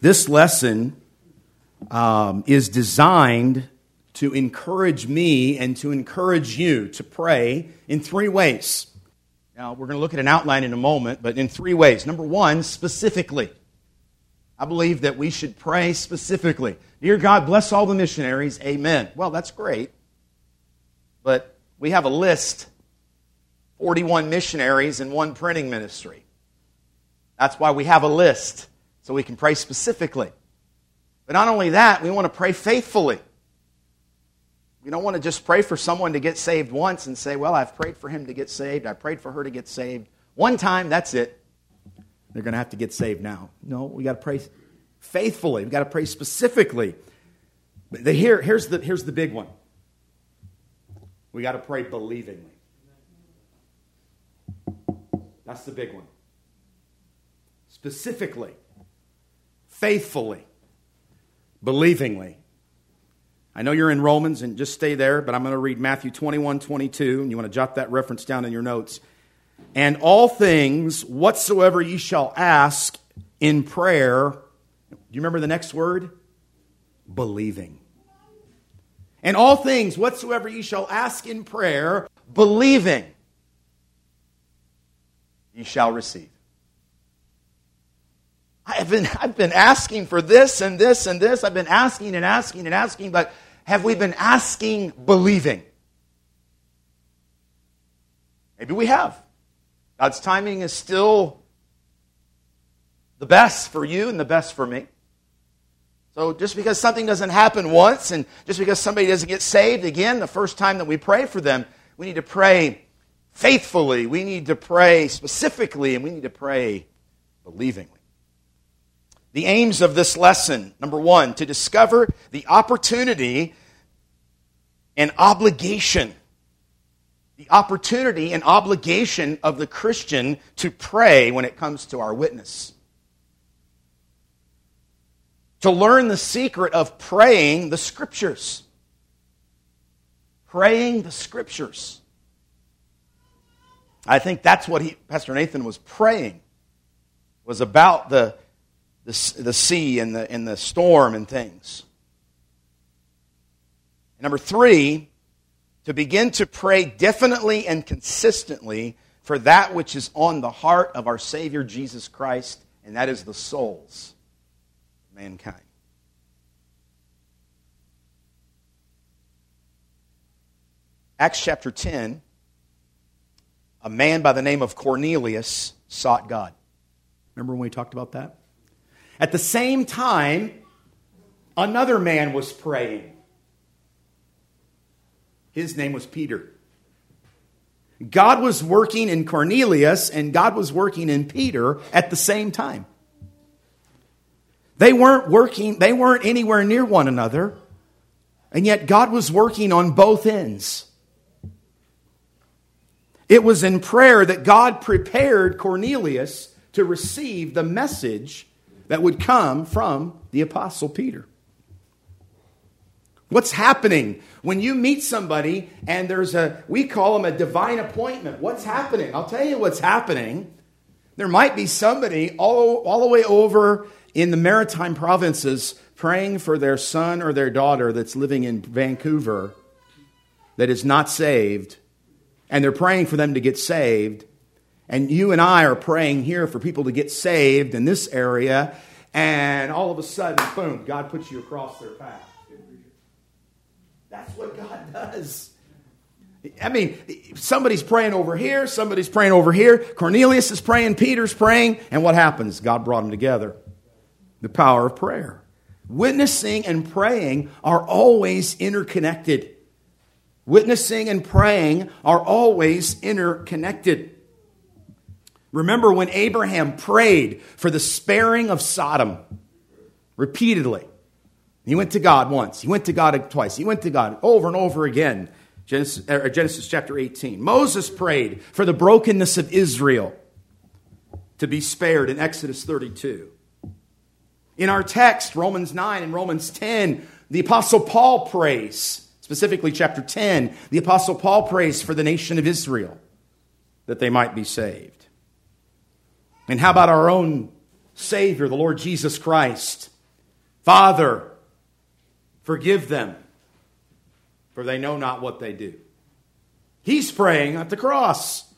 This lesson um, is designed to encourage me and to encourage you to pray in three ways. Now, we're going to look at an outline in a moment, but in three ways. Number one, specifically. I believe that we should pray specifically. Dear God, bless all the missionaries. Amen. Well, that's great. But we have a list 41 missionaries in one printing ministry. That's why we have a list, so we can pray specifically. But not only that, we want to pray faithfully. We don't want to just pray for someone to get saved once and say, Well, I've prayed for him to get saved. I prayed for her to get saved. One time, that's it. They're going to have to get saved now. No, we got to pray faithfully. We got to pray specifically. But here, here's, the, here's the big one. We got to pray believingly. That's the big one. Specifically, faithfully, believingly. I know you're in Romans, and just stay there, but I'm going to read Matthew 21 22, and you want to jot that reference down in your notes. And all things whatsoever ye shall ask in prayer, do you remember the next word? Believing. And all things whatsoever ye shall ask in prayer, believing, ye shall receive. I've been, I've been asking for this and this and this. I've been asking and asking and asking, but have we been asking believing? Maybe we have. God's timing is still the best for you and the best for me. So just because something doesn't happen once and just because somebody doesn't get saved again the first time that we pray for them, we need to pray faithfully. We need to pray specifically and we need to pray believingly. The aims of this lesson number one, to discover the opportunity and obligation the opportunity and obligation of the Christian to pray when it comes to our witness. To learn the secret of praying the scriptures. Praying the scriptures. I think that's what he, Pastor Nathan was praying, was about the, the, the sea and the, and the storm and things. Number three, to begin to pray definitely and consistently for that which is on the heart of our Savior Jesus Christ, and that is the souls of mankind. Acts chapter 10, a man by the name of Cornelius sought God. Remember when we talked about that? At the same time, another man was praying. His name was Peter. God was working in Cornelius and God was working in Peter at the same time. They weren't working, they weren't anywhere near one another, and yet God was working on both ends. It was in prayer that God prepared Cornelius to receive the message that would come from the Apostle Peter. What's happening when you meet somebody and there's a, we call them a divine appointment? What's happening? I'll tell you what's happening. There might be somebody all, all the way over in the maritime provinces praying for their son or their daughter that's living in Vancouver that is not saved, and they're praying for them to get saved. And you and I are praying here for people to get saved in this area, and all of a sudden, boom, God puts you across their path. That's what God does. I mean, somebody's praying over here, somebody's praying over here. Cornelius is praying, Peter's praying, and what happens? God brought them together. The power of prayer. Witnessing and praying are always interconnected. Witnessing and praying are always interconnected. Remember when Abraham prayed for the sparing of Sodom repeatedly. He went to God once. He went to God twice. He went to God over and over again. Genesis, uh, Genesis chapter 18. Moses prayed for the brokenness of Israel to be spared in Exodus 32. In our text, Romans 9 and Romans 10, the Apostle Paul prays, specifically chapter 10, the Apostle Paul prays for the nation of Israel that they might be saved. And how about our own Savior, the Lord Jesus Christ. Father, forgive them, for they know not what they do. He's praying at the cross.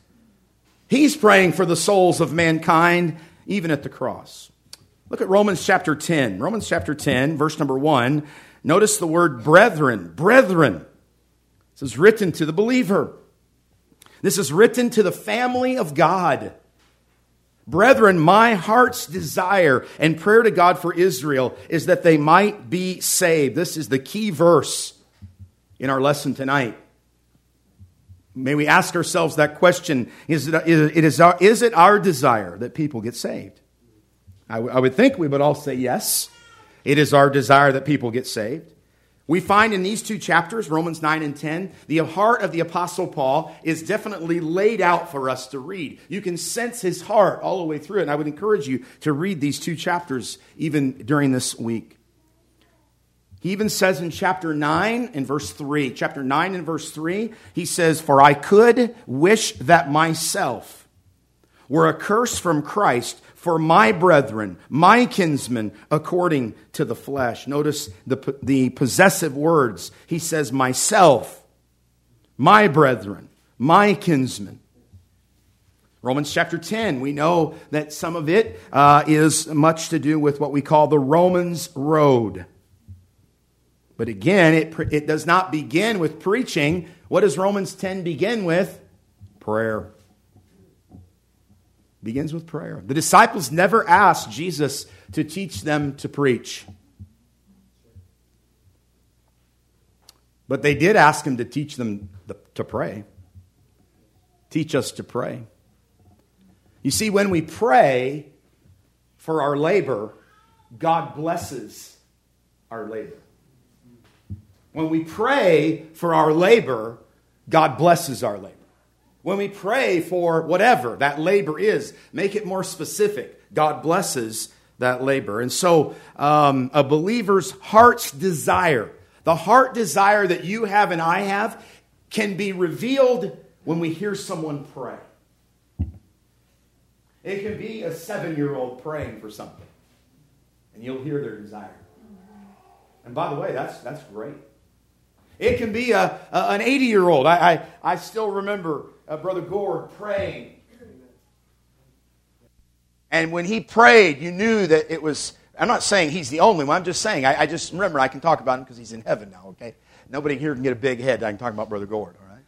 He's praying for the souls of mankind, even at the cross. Look at Romans chapter 10. Romans chapter 10, verse number 1. Notice the word brethren. Brethren. This is written to the believer. This is written to the family of God. Brethren, my heart's desire and prayer to God for Israel is that they might be saved. This is the key verse in our lesson tonight. May we ask ourselves that question is it, it is, our, is it our desire that people get saved? I, w- I would think we would all say yes. It is our desire that people get saved. We find in these two chapters, Romans 9 and 10, the heart of the Apostle Paul is definitely laid out for us to read. You can sense his heart all the way through it, and I would encourage you to read these two chapters even during this week. He even says in chapter 9 and verse 3, chapter 9 and verse 3, he says, For I could wish that myself were a curse from Christ for my brethren, my kinsmen, according to the flesh. Notice the, the possessive words. He says, myself, my brethren, my kinsmen. Romans chapter 10, we know that some of it uh, is much to do with what we call the Romans road. But again, it, it does not begin with preaching. What does Romans 10 begin with? Prayer begins with prayer. The disciples never asked Jesus to teach them to preach. But they did ask him to teach them to pray. Teach us to pray. You see, when we pray for our labor, God blesses our labor. When we pray for our labor, God blesses our labor. When we pray for whatever that labor is, make it more specific. God blesses that labor. And so, um, a believer's heart's desire, the heart desire that you have and I have, can be revealed when we hear someone pray. It can be a seven year old praying for something, and you'll hear their desire. And by the way, that's, that's great. It can be a, a an 80 year old. I, I, I still remember uh, Brother Gore praying. And when he prayed, you knew that it was. I'm not saying he's the only one. I'm just saying. I, I just remember I can talk about him because he's in heaven now. Okay, nobody here can get a big head. I can talk about Brother Gord. All right.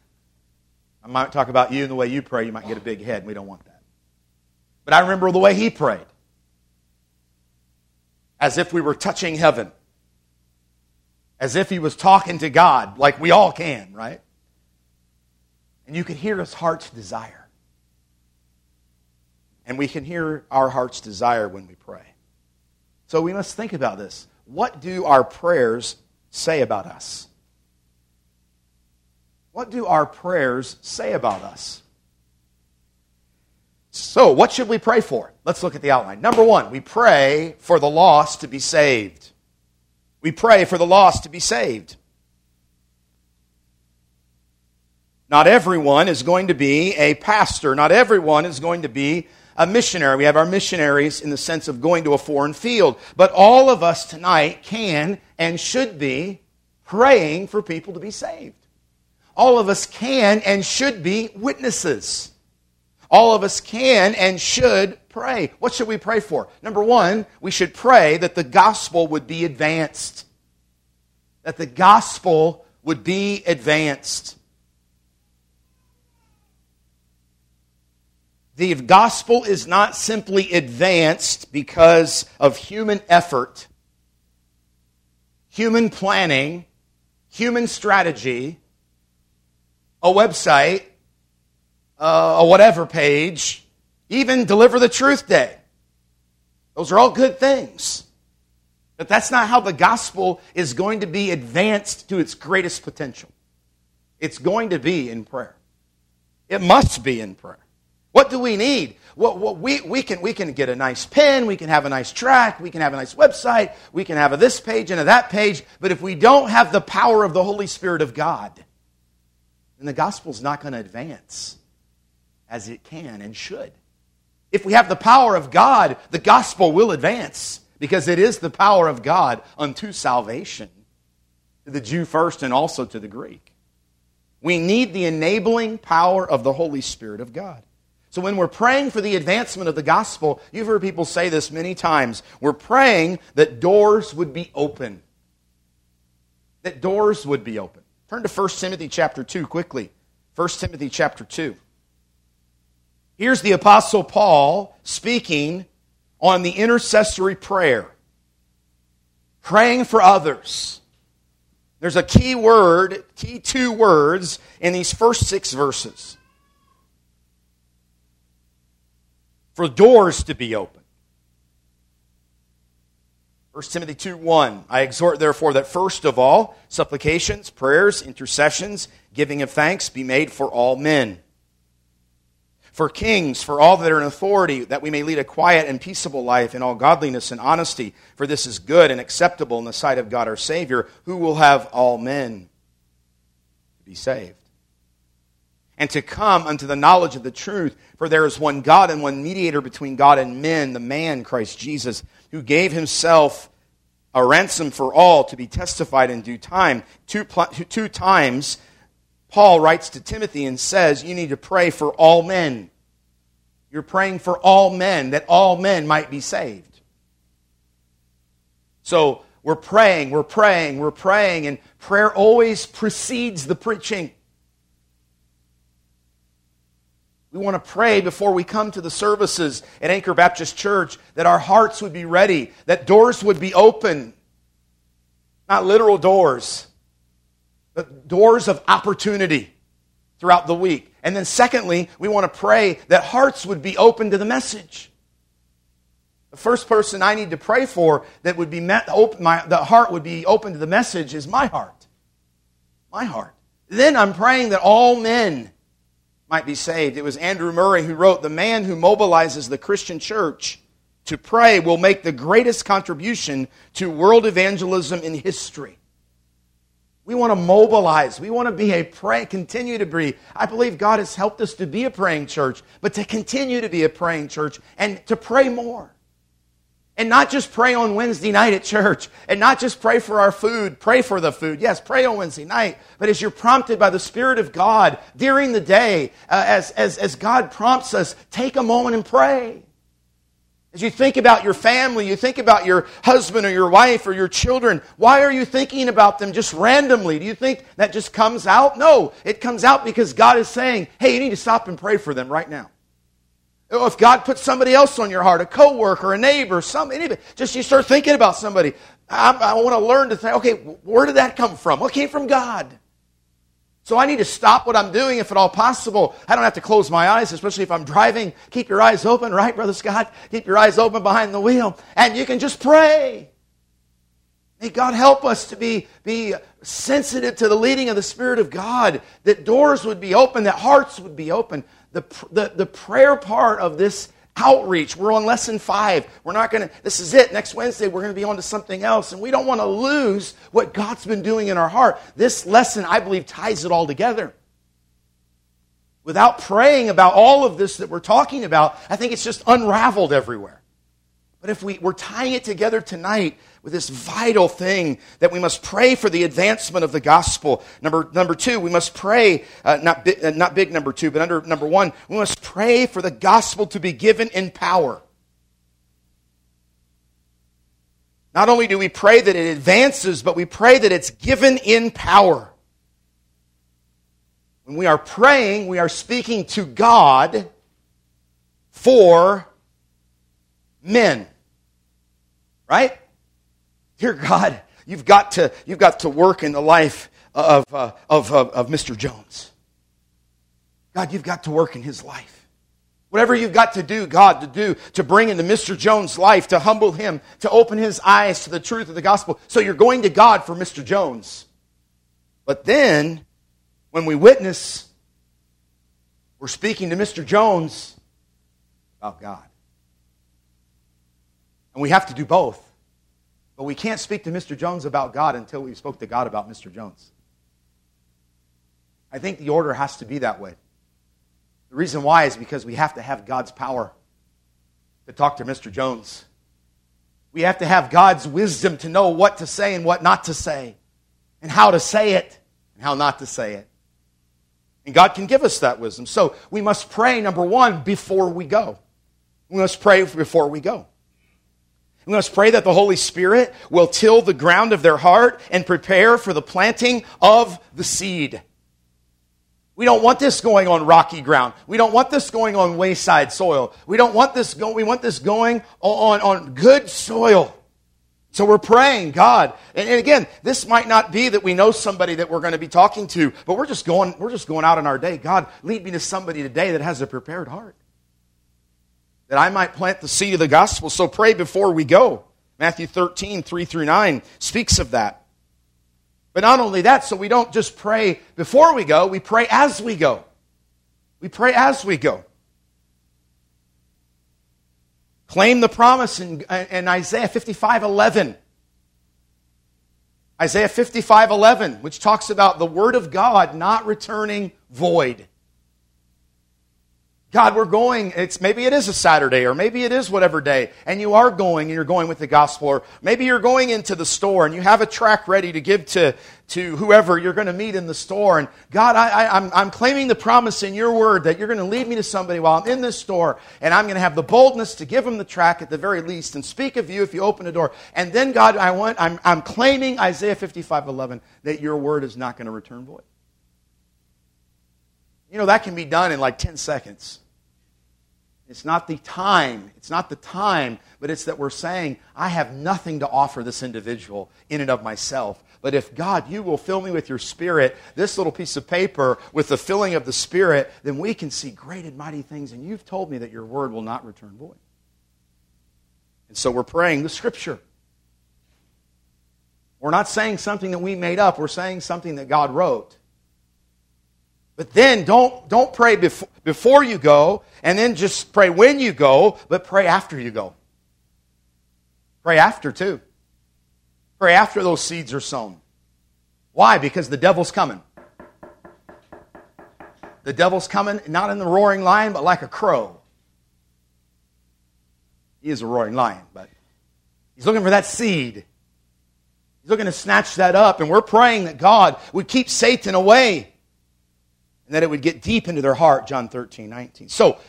I might talk about you and the way you pray. You might get a big head. and We don't want that. But I remember the way he prayed, as if we were touching heaven, as if he was talking to God, like we all can, right? And you can hear his heart's desire. And we can hear our heart's desire when we pray. So we must think about this. What do our prayers say about us? What do our prayers say about us? So, what should we pray for? Let's look at the outline. Number one, we pray for the lost to be saved. We pray for the lost to be saved. Not everyone is going to be a pastor. Not everyone is going to be a missionary. We have our missionaries in the sense of going to a foreign field. But all of us tonight can and should be praying for people to be saved. All of us can and should be witnesses. All of us can and should pray. What should we pray for? Number one, we should pray that the gospel would be advanced. That the gospel would be advanced. The gospel is not simply advanced because of human effort, human planning, human strategy, a website, uh, a whatever page, even deliver the truth day. Those are all good things. But that's not how the gospel is going to be advanced to its greatest potential. It's going to be in prayer. It must be in prayer. What do we need? Well, well, we, we, can, we can get a nice pen, we can have a nice tract, we can have a nice website, we can have a this page and a that page, but if we don't have the power of the Holy Spirit of God, then the gospel's not going to advance as it can and should. If we have the power of God, the gospel will advance because it is the power of God unto salvation to the Jew first and also to the Greek. We need the enabling power of the Holy Spirit of God. So when we're praying for the advancement of the gospel, you've heard people say this many times. We're praying that doors would be open. That doors would be open. Turn to 1 Timothy chapter 2 quickly. 1 Timothy chapter 2. Here's the Apostle Paul speaking on the intercessory prayer, praying for others. There's a key word, key two words in these first six verses for doors to be open. 1 Timothy 2 1. I exhort, therefore, that first of all, supplications, prayers, intercessions, giving of thanks be made for all men for kings, for all that are in authority, that we may lead a quiet and peaceable life in all godliness and honesty. For this is good and acceptable in the sight of God our Savior, who will have all men to be saved. And to come unto the knowledge of the truth, for there is one God and one mediator between God and men, the man Christ Jesus, who gave himself a ransom for all to be testified in due time. Two, two times Paul writes to Timothy and says, You need to pray for all men. You're praying for all men, that all men might be saved. So we're praying, we're praying, we're praying, and prayer always precedes the preaching. We want to pray before we come to the services at Anchor Baptist Church that our hearts would be ready, that doors would be open. Not literal doors, doors of opportunity throughout the week. And then, secondly, we want to pray that hearts would be open to the message. The first person I need to pray for that would be met, open, my, the heart would be open to the message is my heart. My heart. Then I'm praying that all men might be saved. It was Andrew Murray who wrote, The man who mobilizes the Christian church to pray will make the greatest contribution to world evangelism in history. We want to mobilize. We want to be a pray, continue to be. I believe God has helped us to be a praying church, but to continue to be a praying church and to pray more. And not just pray on Wednesday night at church, and not just pray for our food, pray for the food. Yes, pray on Wednesday night, but as you're prompted by the Spirit of God during the day, uh, as, as, as God prompts us, take a moment and pray. As you think about your family, you think about your husband or your wife or your children, why are you thinking about them just randomly? Do you think that just comes out? No, it comes out because God is saying, hey, you need to stop and pray for them right now. If God puts somebody else on your heart, a coworker, a neighbor, some anybody, just you start thinking about somebody. I, I want to learn to think, okay, where did that come from? What came from God? So I need to stop what I'm doing if at all possible. I don't have to close my eyes, especially if I'm driving. Keep your eyes open, right, Brother Scott? Keep your eyes open behind the wheel. And you can just pray. May God help us to be, be sensitive to the leading of the Spirit of God, that doors would be open, that hearts would be open. The, the, the prayer part of this outreach. We're on lesson five. We're not going to, this is it. Next Wednesday, we're going to be on to something else. And we don't want to lose what God's been doing in our heart. This lesson, I believe, ties it all together. Without praying about all of this that we're talking about, I think it's just unraveled everywhere. But if we, we're tying it together tonight with this vital thing that we must pray for the advancement of the gospel. Number, number two, we must pray, uh, not, bi- uh, not big number two, but under number one, we must pray for the gospel to be given in power. Not only do we pray that it advances, but we pray that it's given in power. When we are praying, we are speaking to God for men. Right? Dear God, you've got to, you've got to work in the life of, uh, of, of, of Mr. Jones. God, you've got to work in his life. Whatever you've got to do, God, to do, to bring into Mr. Jones' life, to humble him, to open his eyes to the truth of the gospel. So you're going to God for Mr. Jones. But then, when we witness, we're speaking to Mr. Jones about God. And we have to do both. But we can't speak to Mr. Jones about God until we spoke to God about Mr. Jones. I think the order has to be that way. The reason why is because we have to have God's power. to talk to Mr. Jones. We have to have God's wisdom to know what to say and what not to say, and how to say it and how not to say it. And God can give us that wisdom. So we must pray, number one, before we go. We must pray before we go. We must pray that the Holy Spirit will till the ground of their heart and prepare for the planting of the seed. We don't want this going on rocky ground. We don't want this going on wayside soil. We don't want this going, we want this going on, on good soil. So we're praying, God. And, and again, this might not be that we know somebody that we're going to be talking to, but we're just going, we're just going out in our day. God, lead me to somebody today that has a prepared heart that I might plant the seed of the gospel. So pray before we go. Matthew 13, 3 through 9 speaks of that. But not only that, so we don't just pray before we go, we pray as we go. We pray as we go. Claim the promise in, in Isaiah 55 11. Isaiah 55 11, which talks about the word of God not returning void. God, we're going, it's, maybe it is a Saturday, or maybe it is whatever day, and you are going and you're going with the gospel, or maybe you're going into the store and you have a tract ready to give to, to whoever you're going to meet in the store. And God, I, I, I'm, I'm claiming the promise in your word that you're going to lead me to somebody while I'm in this store, and I'm going to have the boldness to give them the tract at the very least and speak of you if you open the door. And then, God, I want, I'm, I'm claiming Isaiah 55 11 that your word is not going to return void. You know, that can be done in like 10 seconds. It's not the time. It's not the time, but it's that we're saying, I have nothing to offer this individual in and of myself. But if God, you will fill me with your spirit, this little piece of paper with the filling of the spirit, then we can see great and mighty things. And you've told me that your word will not return void. And so we're praying the scripture. We're not saying something that we made up, we're saying something that God wrote. But then don't, don't pray before, before you go, and then just pray when you go, but pray after you go. Pray after too. Pray after those seeds are sown. Why? Because the devil's coming. The devil's coming, not in the roaring lion, but like a crow. He is a roaring lion, but he's looking for that seed. He's looking to snatch that up, and we're praying that God would keep Satan away and that it would get deep into their heart, John 13, 19. So,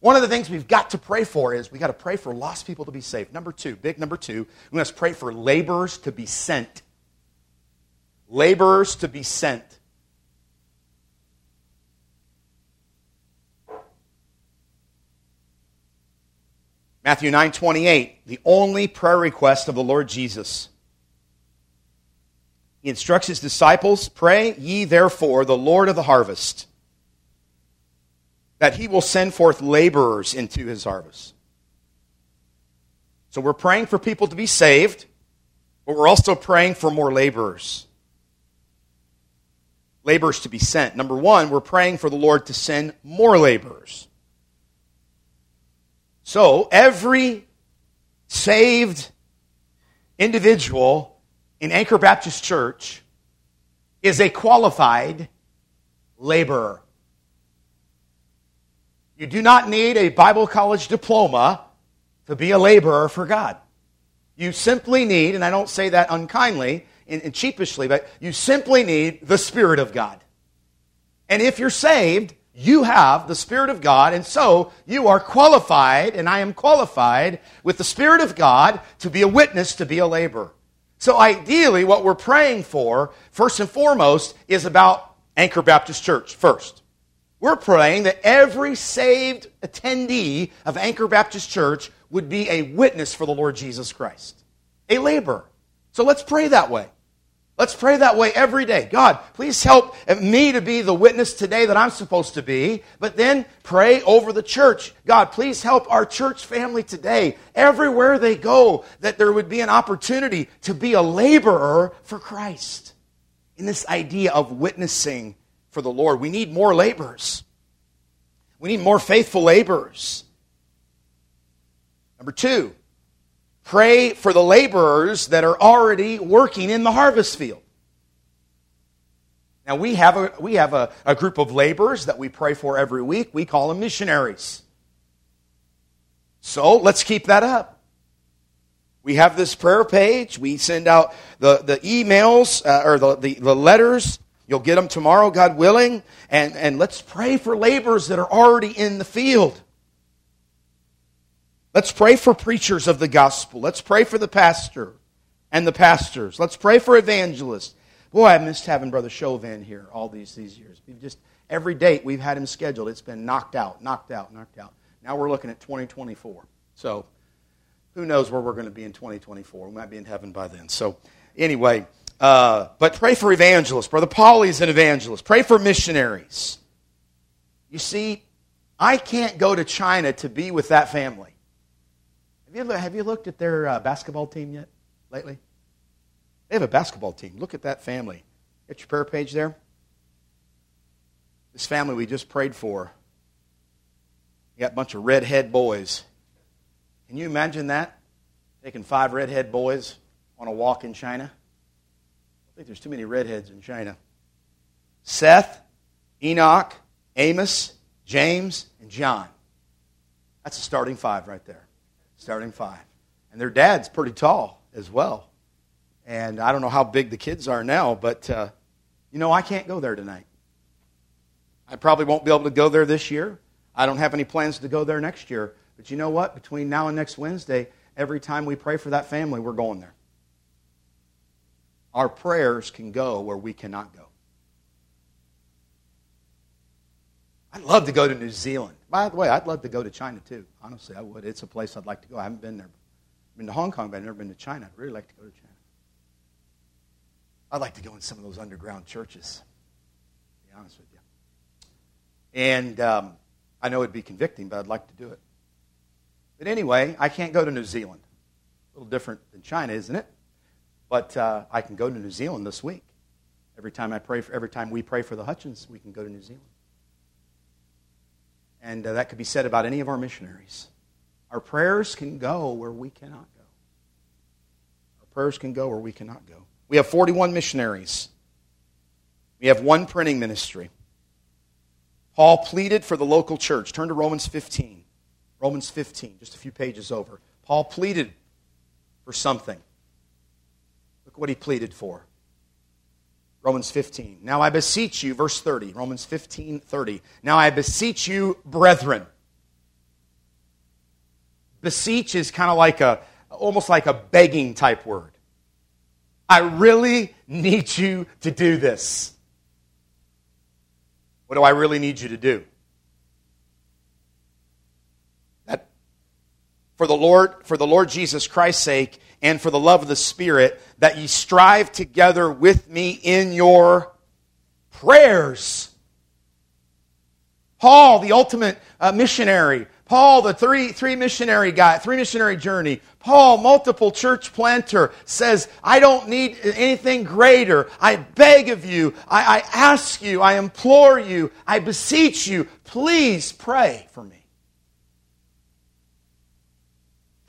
one of the things we've got to pray for is we got to pray for lost people to be saved. Number two, big number two, we must pray for laborers to be sent. Laborers to be sent. Matthew 9 28, the only prayer request of the Lord Jesus. He instructs his disciples Pray ye therefore the Lord of the harvest, that he will send forth laborers into his harvest. So we're praying for people to be saved, but we're also praying for more laborers. Laborers to be sent. Number one, we're praying for the Lord to send more laborers. So every saved individual in Anchor Baptist Church is a qualified laborer. You do not need a Bible college diploma to be a laborer for God. You simply need, and I don't say that unkindly and, cheapishly, but you simply need the Spirit of God. And if you're saved, you have the Spirit of God, and so you are qualified, and I am qualified with the Spirit of God to be a witness, to be a laborer. So ideally, what we're praying for, first and foremost, is about Anchor Baptist Church first. We're praying that every saved attendee of Anchor Baptist Church would be a witness for the Lord Jesus Christ, a laborer. So let's pray that way. Let's pray that way every day. God, please help me to be the witness today that I'm supposed to be, but then pray over the church. God, please help our church family today, everywhere they go, that there would be an opportunity to be a laborer for Christ. In this idea of witnessing for the Lord, we need more laborers. We need more faithful laborers. Number two, Pray for the laborers that are already working in the harvest field. Now, we have, a, we have a, a group of laborers that we pray for every week. We call them missionaries. So let's keep that up. We have this prayer page. We send out the, the emails uh, or the, the, the letters. You'll get them tomorrow, God willing. And, and let's pray for laborers that are already in the field. Let's pray for preachers of the gospel. Let's pray for the pastor and the pastors. Let's pray for evangelists. Boy, I missed having Brother Chauvin here all these, these years. We've just every date we've had him scheduled, it's been knocked out, knocked out, knocked out. Now we're looking at 2024. So who knows where we're going to be in 2024? We might be in heaven by then. So anyway, uh, but pray for evangelists. Brother Paulie's an evangelist. Pray for missionaries. You see, I can't go to China to be with that family. Have you, have you looked at their uh, basketball team yet lately? They have a basketball team. Look at that family. Get your prayer page there. This family we just prayed for. You got a bunch of redhead boys. Can you imagine that? Taking five redhead boys on a walk in China? I think there's too many redheads in China. Seth, Enoch, Amos, James, and John. That's a starting five right there starting five. And their dad's pretty tall as well. And I don't know how big the kids are now, but, uh, you know, I can't go there tonight. I probably won't be able to go there this year. I don't have any plans to go there next year. But you know what? Between now and next Wednesday, every time we pray for that family, we're going there. Our prayers can go where we cannot go. I'd love to go to New Zealand. By the way, I'd love to go to China too. Honestly, I would. It's a place I'd like to go. I haven't been there. I've been to Hong Kong, but I've never been to China. I'd really like to go to China. I'd like to go in some of those underground churches, to be honest with you. And um, I know it'd be convicting, but I'd like to do it. But anyway, I can't go to New Zealand. A little different than China, isn't it? But uh, I can go to New Zealand this week. Every time I pray for, every time we pray for the Hutchins, we can go to New Zealand. And uh, that could be said about any of our missionaries. Our prayers can go where we cannot go. Our prayers can go where we cannot go. We have 41 missionaries. We have one printing ministry. Paul pleaded for the local church. Turn to Romans 15. Romans 15, just a few pages over. Paul pleaded for something. Look what he pleaded for. Romans 15. Now I beseech you, verse 30, Romans 15, 30. Now I beseech you, brethren. Beseech is kind of like a, almost like a begging type word. I really need you to do this. What do I really need you to do? That for the Lord, for the Lord Jesus Christ's sake, and for the love of the Spirit, that ye strive together with me in your prayers. Paul, the ultimate uh, missionary. Paul, the three, three missionary guy, three missionary journey. Paul, multiple church planter, says, I don't need anything greater. I beg of you. I, I ask you. I implore you. I beseech you. Please pray for me.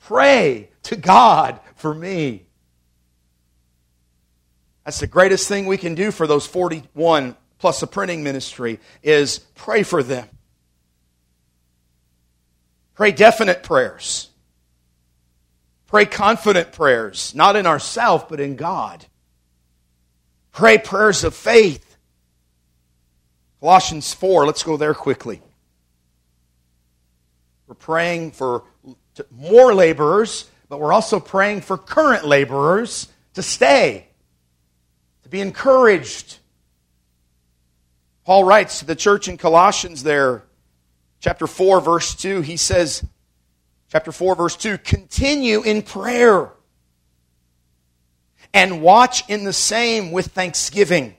Pray to God for me. That's the greatest thing we can do for those 41 plus a printing ministry is pray for them. Pray definite prayers. Pray confident prayers, not in ourselves, but in God. Pray prayers of faith. Colossians 4, let's go there quickly. We're praying for more laborers but we're also praying for current laborers to stay, to be encouraged. Paul writes to the church in Colossians there, chapter 4, verse 2, he says, chapter 4, verse 2, continue in prayer and watch in the same with thanksgiving.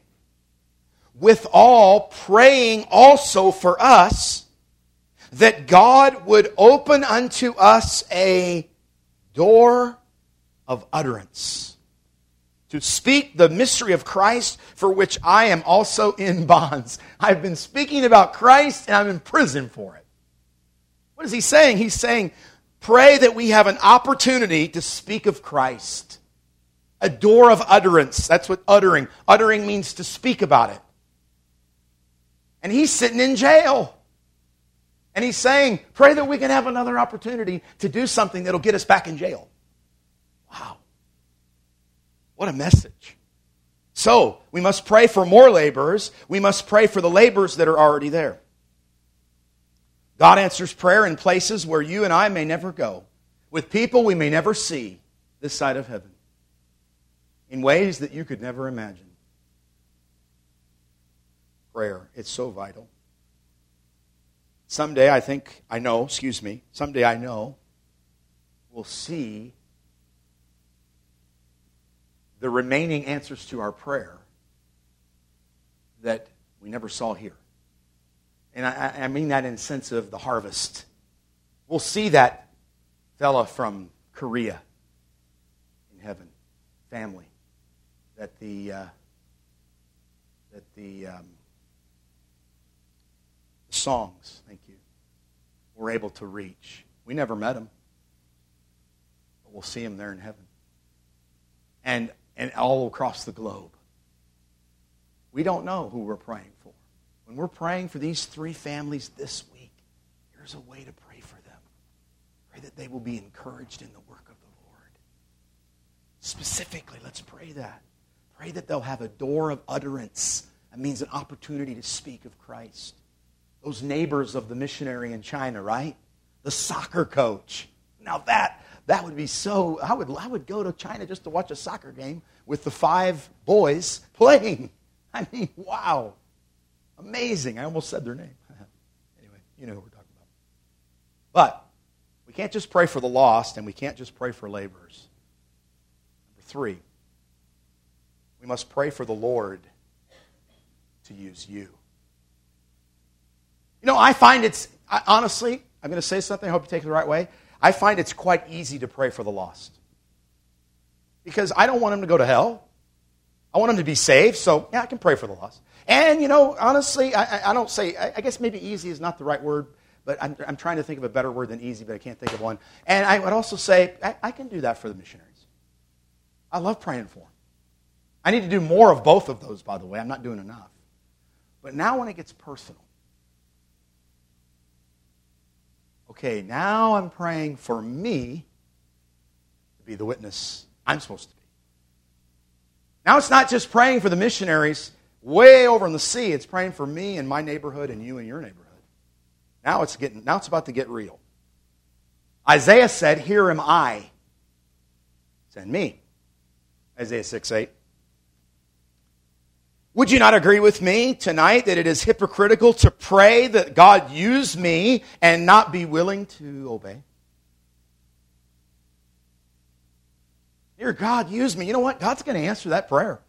With all, praying also for us that God would open unto us a door of utterance. To speak the mystery of Christ for which I am also in bonds. I've been speaking about Christ and I'm in prison for it. What is he saying? He's saying, pray that we have an opportunity to speak of Christ. A door of utterance. That's what uttering. Uttering means to speak about it. And he's sitting in jail. And he's saying, pray that we can have another opportunity to do something that'll get us back in jail. Wow. What a message. So, we must pray for more laborers. We must pray for the laborers that are already there. God answers prayer in places where you and I may never go, with people we may never see this side of heaven, in ways that you could never imagine. Prayer, it's so vital. Someday, I think, I know, excuse me, someday I know we'll see the remaining answers to our prayer that we never saw here. And I, I mean that in sense of the harvest. We'll see that fella from Korea in heaven, family, that the uh, that the um, songs, thank you, we're able to reach. We never met him, but we'll see him there in heaven. And, and all across the globe. We don't know who we're praying for. When we're praying for these three families this week, here's a way to pray for them. Pray that they will be encouraged in the work of the Lord. Specifically, let's pray that. Pray that they'll have a door of utterance. That means an opportunity to speak of Christ those neighbors of the missionary in China, right? The soccer coach. Now that that would be so I would I would go to China just to watch a soccer game with the five boys playing. I mean, wow. Amazing. I almost said their name. anyway, you know who we're talking about. But we can't just pray for the lost and we can't just pray for laborers. Number 3, we must pray for the Lord to use you. Know, I find it's, I, honestly, I'm going to say something, I hope you take it the right way. I find it's quite easy to pray for the lost. Because I don't want them to go to hell. I want them to be saved, so yeah, I can pray for the lost. And, you know, honestly, I, I don't say, I, I, guess maybe easy is not the right word, but I'm, I'm, trying to think of a better word than easy, but I can't think of one. And I would also say, I, I can do that for the missionaries. I love praying for them. I need to do more of both of those, by the way. I'm not doing enough. But now when it gets personal, okay, now I'm praying for me to be the witness I'm supposed to be. Now it's not just praying for the missionaries way over in the sea, it's praying for me and my neighborhood and you and your neighborhood. Now it's getting now it's about to get real. Isaiah said, Here am I. Send me. Isaiah 6 8. Would you not agree with me tonight that it is hypocritical to pray that God use me and not be willing to obey? Dear God, use me. You know what? God's going to answer that prayer.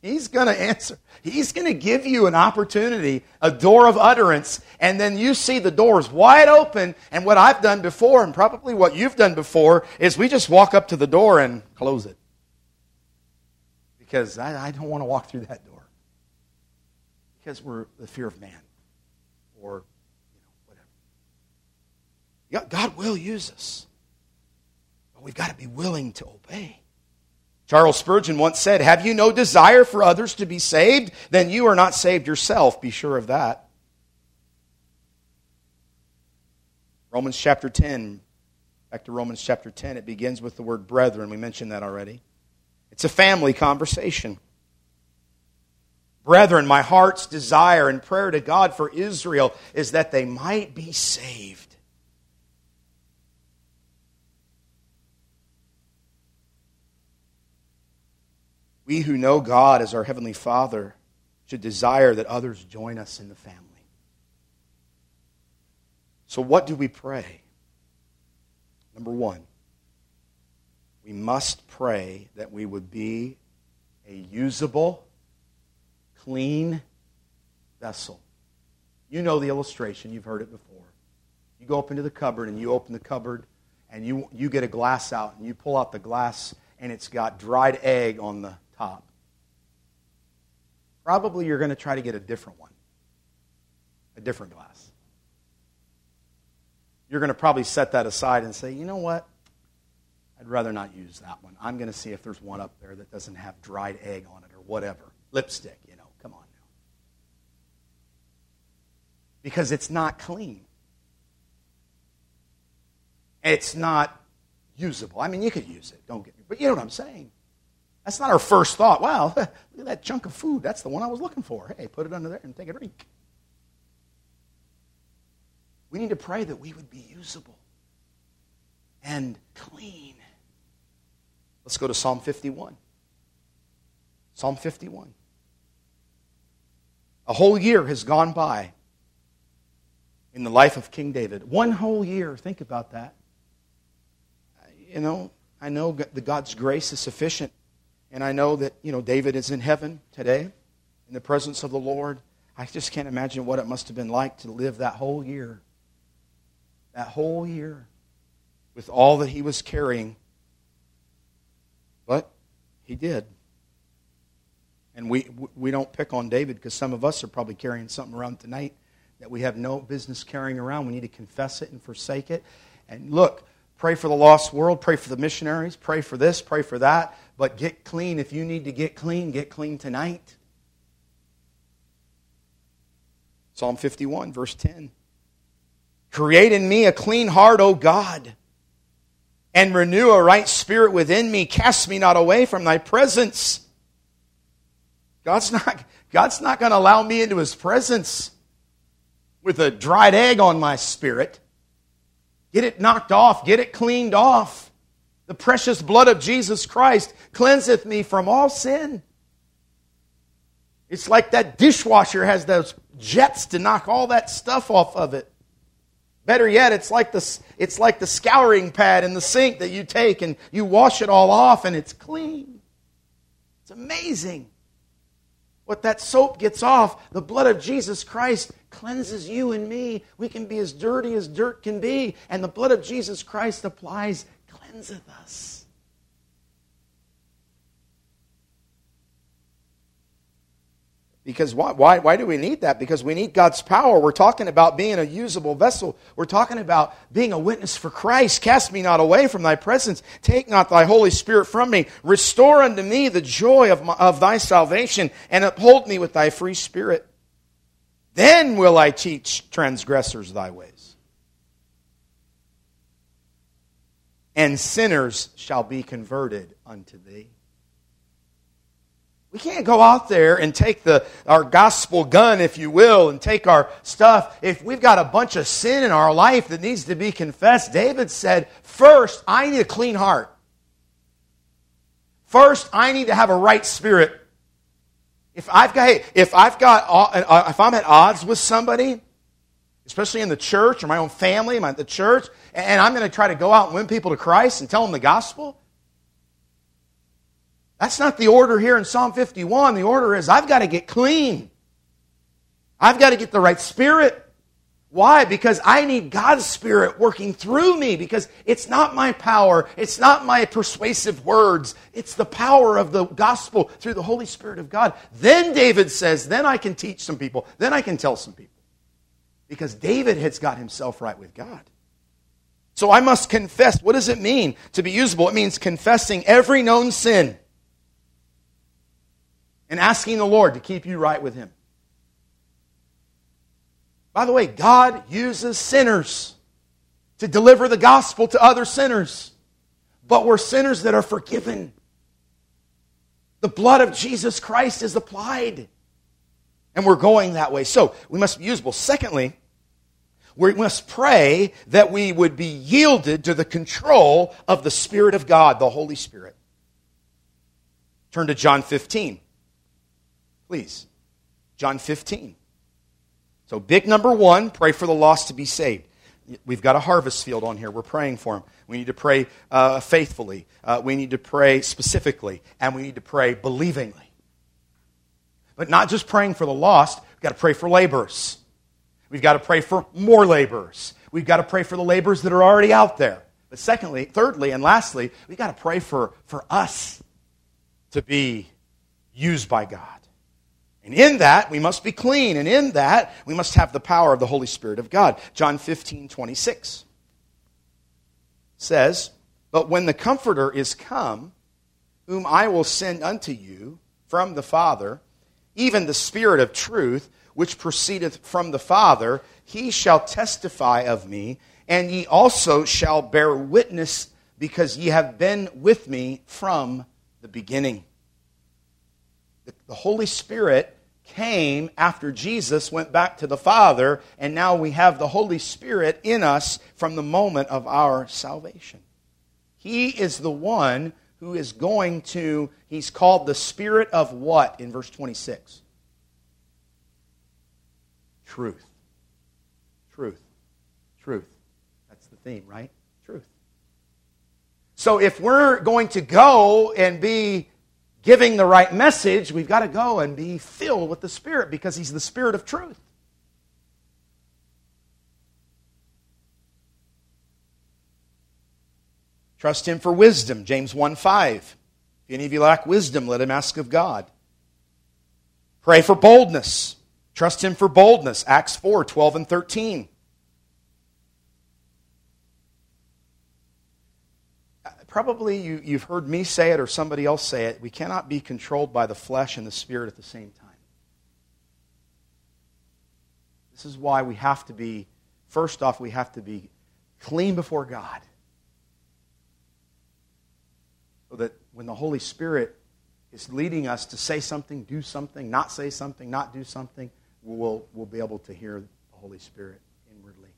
He's going to answer. He's going to give you an opportunity, a door of utterance, and then you see the doors wide open. And what I've done before, and probably what you've done before, is we just walk up to the door and close it because I, I don't want to walk through that door. Because we're the fear of man or you know, whatever. God will use us. But we've got to be willing to obey. Charles Spurgeon once said, Have you no desire for others to be saved? Then you are not saved yourself. Be sure of that. Romans chapter 10. Back to Romans chapter 10. It begins with the word brethren. We mentioned that already. It's a family conversation. Brethren, my heart's desire and prayer to God for Israel is that they might be saved. We who know God as our Heavenly Father should desire that others join us in the family. So, what do we pray? Number one, we must pray that we would be a usable, clean vessel. You know the illustration, you've heard it before. You go up into the cupboard and you open the cupboard and you, you get a glass out and you pull out the glass and it's got dried egg on the top. Probably you're going to try to get a different one, a different glass. You're going to probably set that aside and say, you know what? I'd rather not use that one. I'm going to see if there's one up there that doesn't have dried egg on it or whatever. Lipstick, you know. Come on now. because it's not clean. It's not usable. I mean, you could use it, don't get me, but you know what I'm saying. That's not our first thought. Wow, look at that chunk of food. That's the one I was looking for. Hey, put it under there and take a drink. We need to pray that we would be usable and clean. Let's go to Psalm 51. Psalm 51. A whole year has gone by in the life of King David. One whole year. Think about that. You know, I know that God's grace is sufficient, and I know that, you know, David is in heaven today in the presence of the Lord. I just can't imagine what it must have been like to live that whole year that whole year with all that he was carrying. He did. And we, we don't pick on David because some of us are probably carrying something around tonight that we have no business carrying around. We need to confess it and forsake it. And look, pray for the lost world, pray for the missionaries, pray for this, pray for that. But get clean. If you need to get clean, get clean tonight. Psalm 51, verse 10. Create in me a clean heart, O God, and renew a right spirit within me. Cast me not away from thy presence. God's not, God's not going to allow me into his presence with a dried egg on my spirit. Get it knocked off, get it cleaned off. The precious blood of Jesus Christ cleanseth me from all sin. It's like that dishwasher has those jets to knock all that stuff off of it. Better yet, it's like, the, it's like the scouring pad in the sink that you take and you wash it all off and it's clean. It's amazing. What that soap gets off, the blood of Jesus Christ cleanses you and me. We can be as dirty as dirt can be, and the blood of Jesus Christ applies, cleanseth us. Because why, why, why do we need that? Because we need God's power. We're talking about being a usable vessel. We're talking about being a witness for Christ. Cast me not away from thy presence. Take not thy Holy Spirit from me. Restore unto me the joy of, my, of thy salvation and uphold me with thy free spirit. Then will I teach transgressors thy ways. And sinners shall be converted unto thee. We can't go out there and take the, our gospel gun, if you will, and take our stuff. If we've got a bunch of sin in our life that needs to be confessed, David said, First, I need a clean heart. First, I need to have a right spirit. If I've got, if I've got, uh, if I'm at odds with somebody, especially in the church or my own family, my, the church, and I'm going to try to go out and win people to Christ and tell them the gospel, that's not the order here in Psalm 51. The order is I've got to get clean. I've got to get the right spirit. Why? Because I need God's Spirit working through me because it's not my power. It's not my persuasive words. It's the power of the gospel through the Holy Spirit of God. Then David says, then I can teach some people. Then I can tell some people. Because David has got himself right with God. So I must confess. What does it mean to be usable? It means confessing every known sin and asking the Lord to keep you right with Him. By the way, God uses sinners to deliver the gospel to other sinners, but we're sinners that are forgiven. The blood of Jesus Christ is applied, and we're going that way. So we must be usable. Secondly, we must pray that we would be yielded to the control of the Spirit of God, the Holy Spirit. Turn to John 15. Please. John 15. So, big number one, pray for the lost to be saved. We've got a harvest field on here. We're praying for them. We need to pray uh, faithfully. Uh, we need to pray specifically. And we need to pray believingly. But not just praying for the lost, we've got to pray for laborers. We've got to pray for more laborers. We've got to pray for the laborers that are already out there. But secondly, thirdly, and lastly, we've got to pray for, for us to be used by God. And in that, we must be clean. And in that, we must have the power of the Holy Spirit of God. John 15, 26 says, But when the Comforter is come, whom I will send unto you from the Father, even the Spirit of truth, which proceedeth from the Father, he shall testify of me, and ye also shall bear witness, because ye have been with me from the beginning. The Holy Spirit came after Jesus went back to the Father, and now we have the Holy Spirit in us from the moment of our salvation. He is the one who is going to, he's called the Spirit of what in verse 26? Truth. Truth. Truth. That's the theme, right? Truth. So if we're going to go and be giving the right message, we've got to go and be filled with the Spirit because He's the Spirit of truth. Trust Him for wisdom, James 1 5. If any of you lack wisdom, let him ask of God. Pray for boldness. Trust Him for boldness, Acts 4 12 and 13. Probably you, you've heard me say it or somebody else say it. We cannot be controlled by the flesh and the spirit at the same time. This is why we have to be, first off, we have to be clean before God. So that when the Holy Spirit is leading us to say something, do something, not say something, not do something, we'll, we'll be able to hear the Holy Spirit inwardly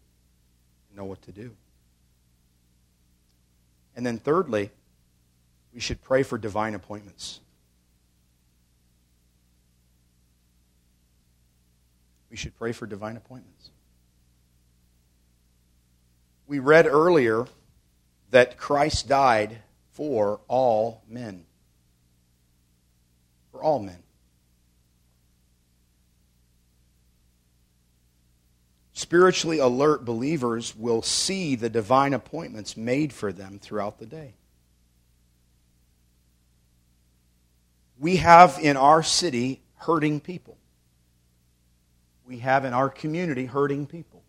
and know what to do. And then, thirdly, we should pray for divine appointments. We should pray for divine appointments. We read earlier that Christ died for all men. For all men. Spiritually alert believers will see the divine appointments made for them throughout the day. We have in our city hurting people. We have in our community hurting people.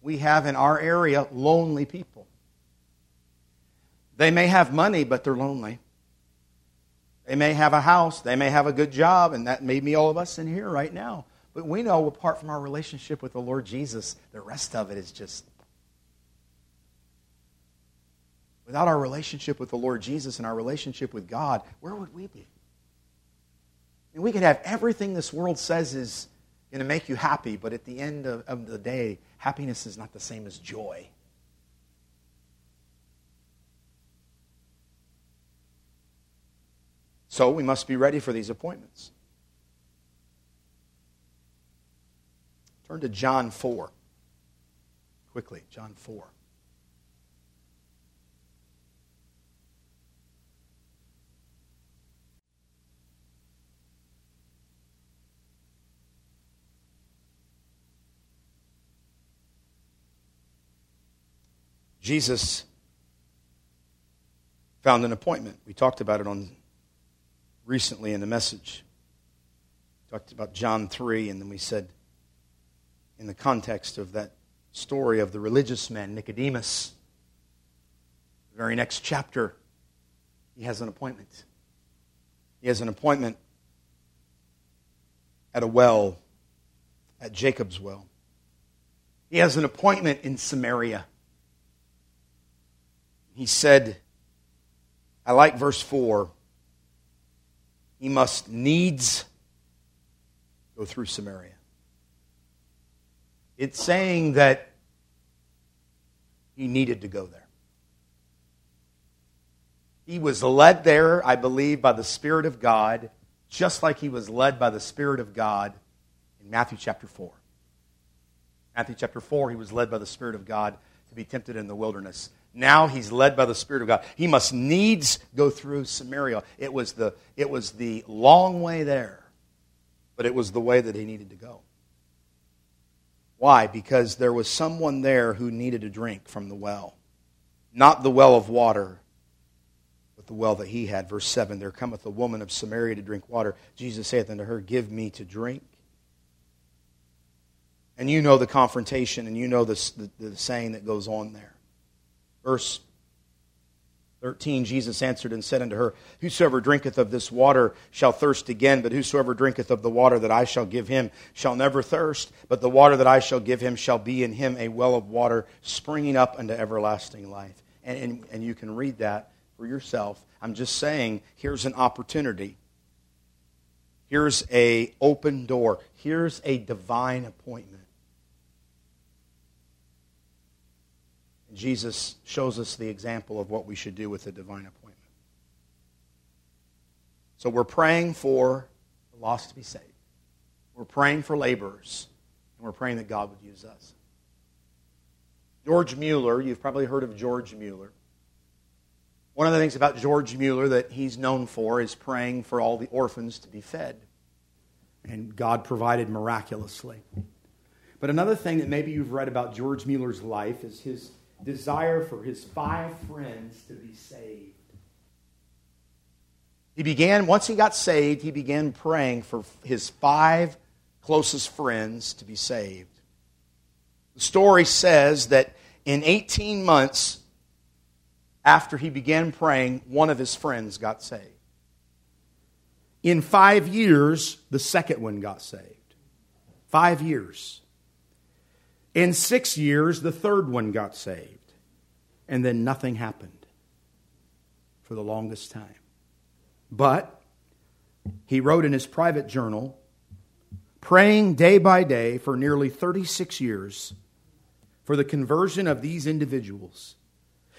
We have in our area lonely people. They may have money, but they're lonely. They may have a house, they may have a good job, and that may be all of us in here right now. But we know apart from our relationship with the Lord Jesus, the rest of it is just. Without our relationship with the Lord Jesus and our relationship with God, where would we be? And we could have everything this world says is going to make you happy, but at the end of, of the day, happiness is not the same as joy. So we must be ready for these appointments. Turn to John 4. Quickly, John 4. Jesus found an appointment. We talked about it on recently in the message. We talked about John 3, and then we said in the context of that story of the religious man, Nicodemus. The very next chapter, he has an appointment. He has an appointment at a well, at Jacob's well. He has an appointment in Samaria. He said, I like verse 4. He must needs go through Samaria. It's saying that he needed to go there. He was led there, I believe, by the Spirit of God, just like he was led by the Spirit of God in Matthew chapter 4. Matthew chapter 4, he was led by the Spirit of God to be tempted in the wilderness. Now he's led by the Spirit of God. He must needs go through Samaria. It was the, it was the long way there, but it was the way that he needed to go. Why? Because there was someone there who needed a drink from the well. Not the well of water, but the well that he had. Verse 7 There cometh a woman of Samaria to drink water. Jesus saith unto her, Give me to drink. And you know the confrontation and you know the, the, the saying that goes on there. Verse 13, Jesus answered and said unto her, Whosoever drinketh of this water shall thirst again, but whosoever drinketh of the water that I shall give him shall never thirst, but the water that I shall give him shall be in him a well of water springing up unto everlasting life. And, and, and you can read that for yourself. I'm just saying, here's an opportunity. Here's a open door. Here's a divine appointment. Jesus shows us the example of what we should do with a divine appointment. So we're praying for the lost to be saved. We're praying for laborers, and we're praying that God would use us. George Mueller, you've probably heard of George Mueller. One of the things about George Mueller that he's known for is praying for all the orphans to be fed. And God provided miraculously. But another thing that maybe you've read about George Mueller's life is his desire for his five friends to be saved. He began, once he got saved, he began praying for his five closest friends to be saved. The story says that in 18 months after he began praying, one of his friends got saved. In five years, the second one got saved. Five years. In six years, the third one got saved. And then nothing happened for the longest time. But he wrote in his private journal, praying day by day for nearly 36 years for the conversion of these individuals.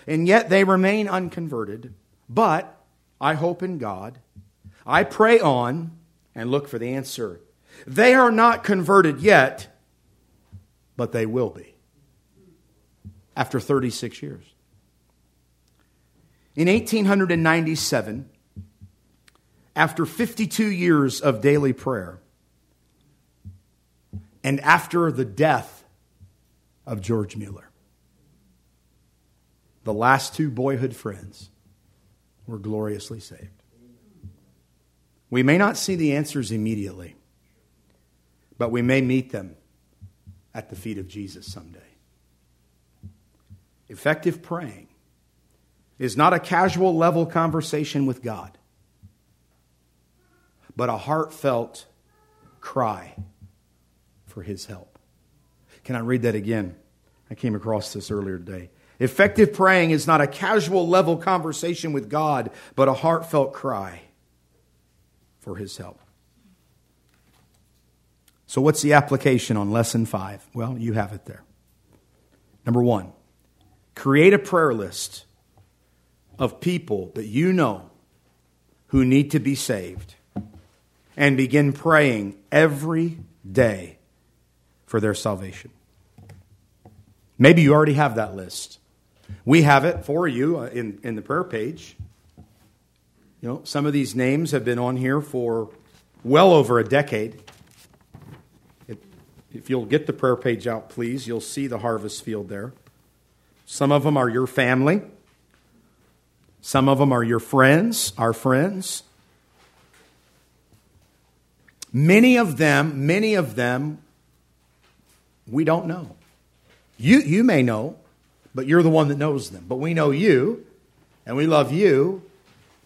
And yet they remain unconverted. But I hope in God. I pray on and look for the answer. They are not converted yet but they will be after 36 years. In 1897, after 52 years of daily prayer, and after the death of George Mueller, the last two boyhood friends were gloriously saved. We may not see the answers immediately, but we may meet them at the feet of Jesus someday. Effective praying is not a casual level conversation with God, but a heartfelt cry for His help. Can I read that again? I came across this earlier today. Effective praying is not a casual level conversation with God, but a heartfelt cry for His help. So, what's the application on lesson five? Well, you have it there. Number one, create a prayer list of people that you know who need to be saved and begin praying every day for their salvation. Maybe you already have that list. We have it for you uh, in, in the prayer page. You know, some of these names have been on here for well over a decade. If you'll get the prayer page out, please, you'll see the harvest field there. Some of them are your family, some of them are your friends, our friends. Many of them, many of them, we don't know. You, you may know, but you're the one that knows them. But we know you, and we love you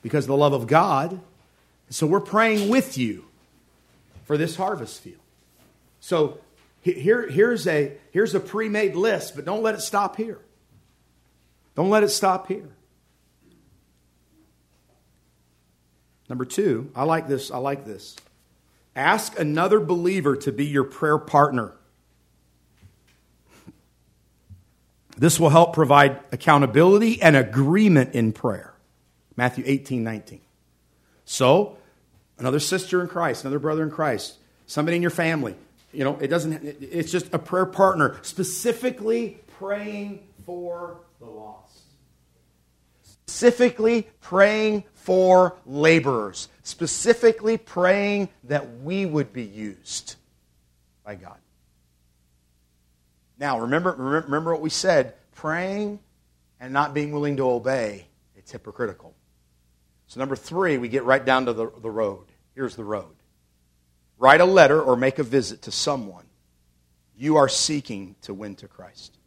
because of the love of God. So we're praying with you for this harvest field. So here, here's a, here's a pre made list, but don't let it stop here. Don't let it stop here. Number two, I like this. I like this. Ask another believer to be your prayer partner. This will help provide accountability and agreement in prayer. Matthew 18, 19. So, another sister in Christ, another brother in Christ, somebody in your family, you know, it doesn't, it's just a prayer partner, specifically praying for the lost. Specifically praying for laborers. Specifically praying that we would be used by God. Now, remember, remember what we said praying and not being willing to obey, it's hypocritical. So, number three, we get right down to the, the road. Here's the road write a letter or make a visit to someone you are seeking to win to Christ.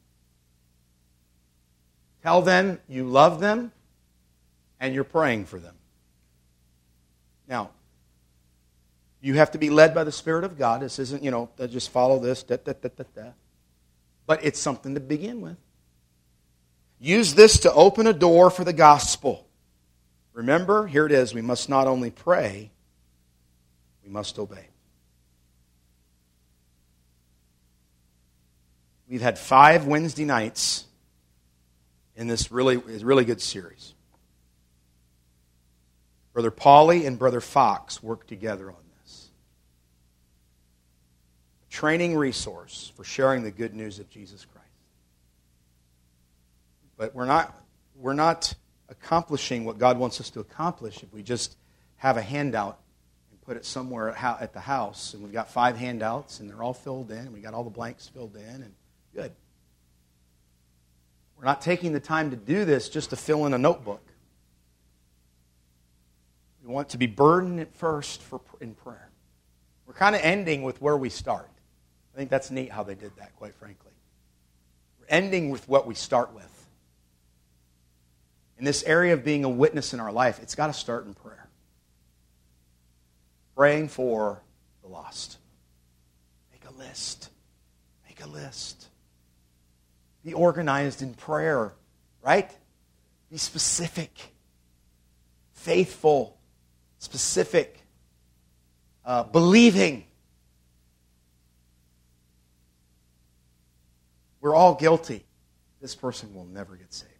Tell them you love them and you're praying for them. Now, you have to be led by the Spirit of God. This isn't, you know, just follow this, da, da, da, da, da. But it's something to begin with. Use this to open a door for the gospel. Remember, here it is. We must not only pray, we must obey. We've had five Wednesday nights in this really, really good series. Brother Pauly and Brother Fox worked together on this. A training resource for sharing the good news of Jesus Christ. But we're not, we're not accomplishing what God wants us to accomplish if we just have a handout and put it somewhere at the house. And we've got five handouts, and they're all filled in, and we got all the blanks filled in, and good. We're not taking the time to do this just to fill in a notebook. We want to be burdened at first for, in prayer. We're kind of ending with where we start. I think that's neat how they did that, quite frankly. We're ending with what we start with. In this area of being a witness in our life, it's got to start in prayer. Praying for the lost. Make a list. Make a list. Be organized in prayer, right? Be specific, faithful, specific, uh, believing. We're all guilty. This person will never get saved.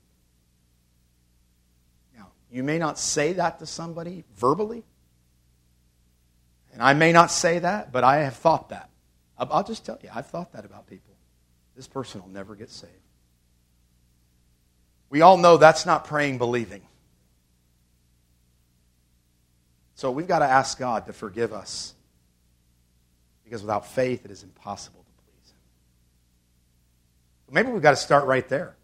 Now, you may not say that to somebody verbally, and I may not say that, but I have thought that. I'll just tell you, I've thought that about people this person will never get saved. We all know that's not praying believing. So we've got to ask God to forgive us. Because without faith, it is impossible to please Him. Maybe we've got to start right there.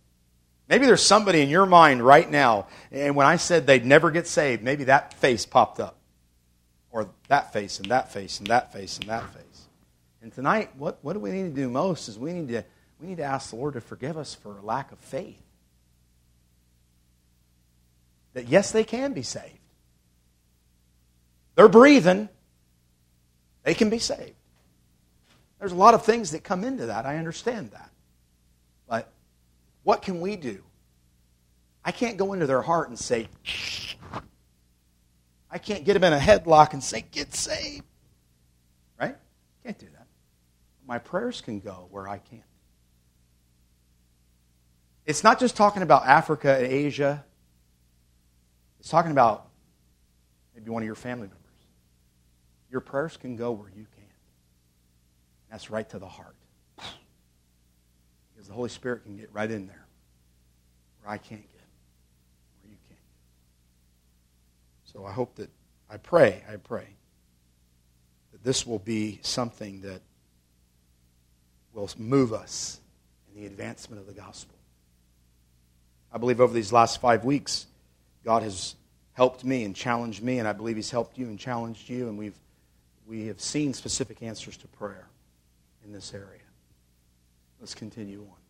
Maybe there's somebody in your mind right now, and when I said they'd never get saved, maybe that face popped up. Or that face, and that face, and that face, and that face. And tonight, what, what do we need to do most is we need to we need to ask the Lord to forgive us for a lack of faith. That yes, they can be saved. They're breathing. They can be saved. There's a lot of things that come into that. I understand that. But what can we do? I can't go into their heart and say, I can't get them in a headlock and say, get saved. Right? Can't do that. My prayers can go where I can't. It's not just talking about Africa and Asia. It's talking about maybe one of your family members. Your prayers can go where you can. That's right to the heart. Because the Holy Spirit can get right in there where I can't get, where you can't get. So I hope that, I pray, I pray, that this will be something that will move us in the advancement of the gospel. I believe over these last five weeks, God has helped me and challenged me, and I believe He's helped you and challenged you, and we've, we have seen specific answers to prayer in this area. Let's continue on.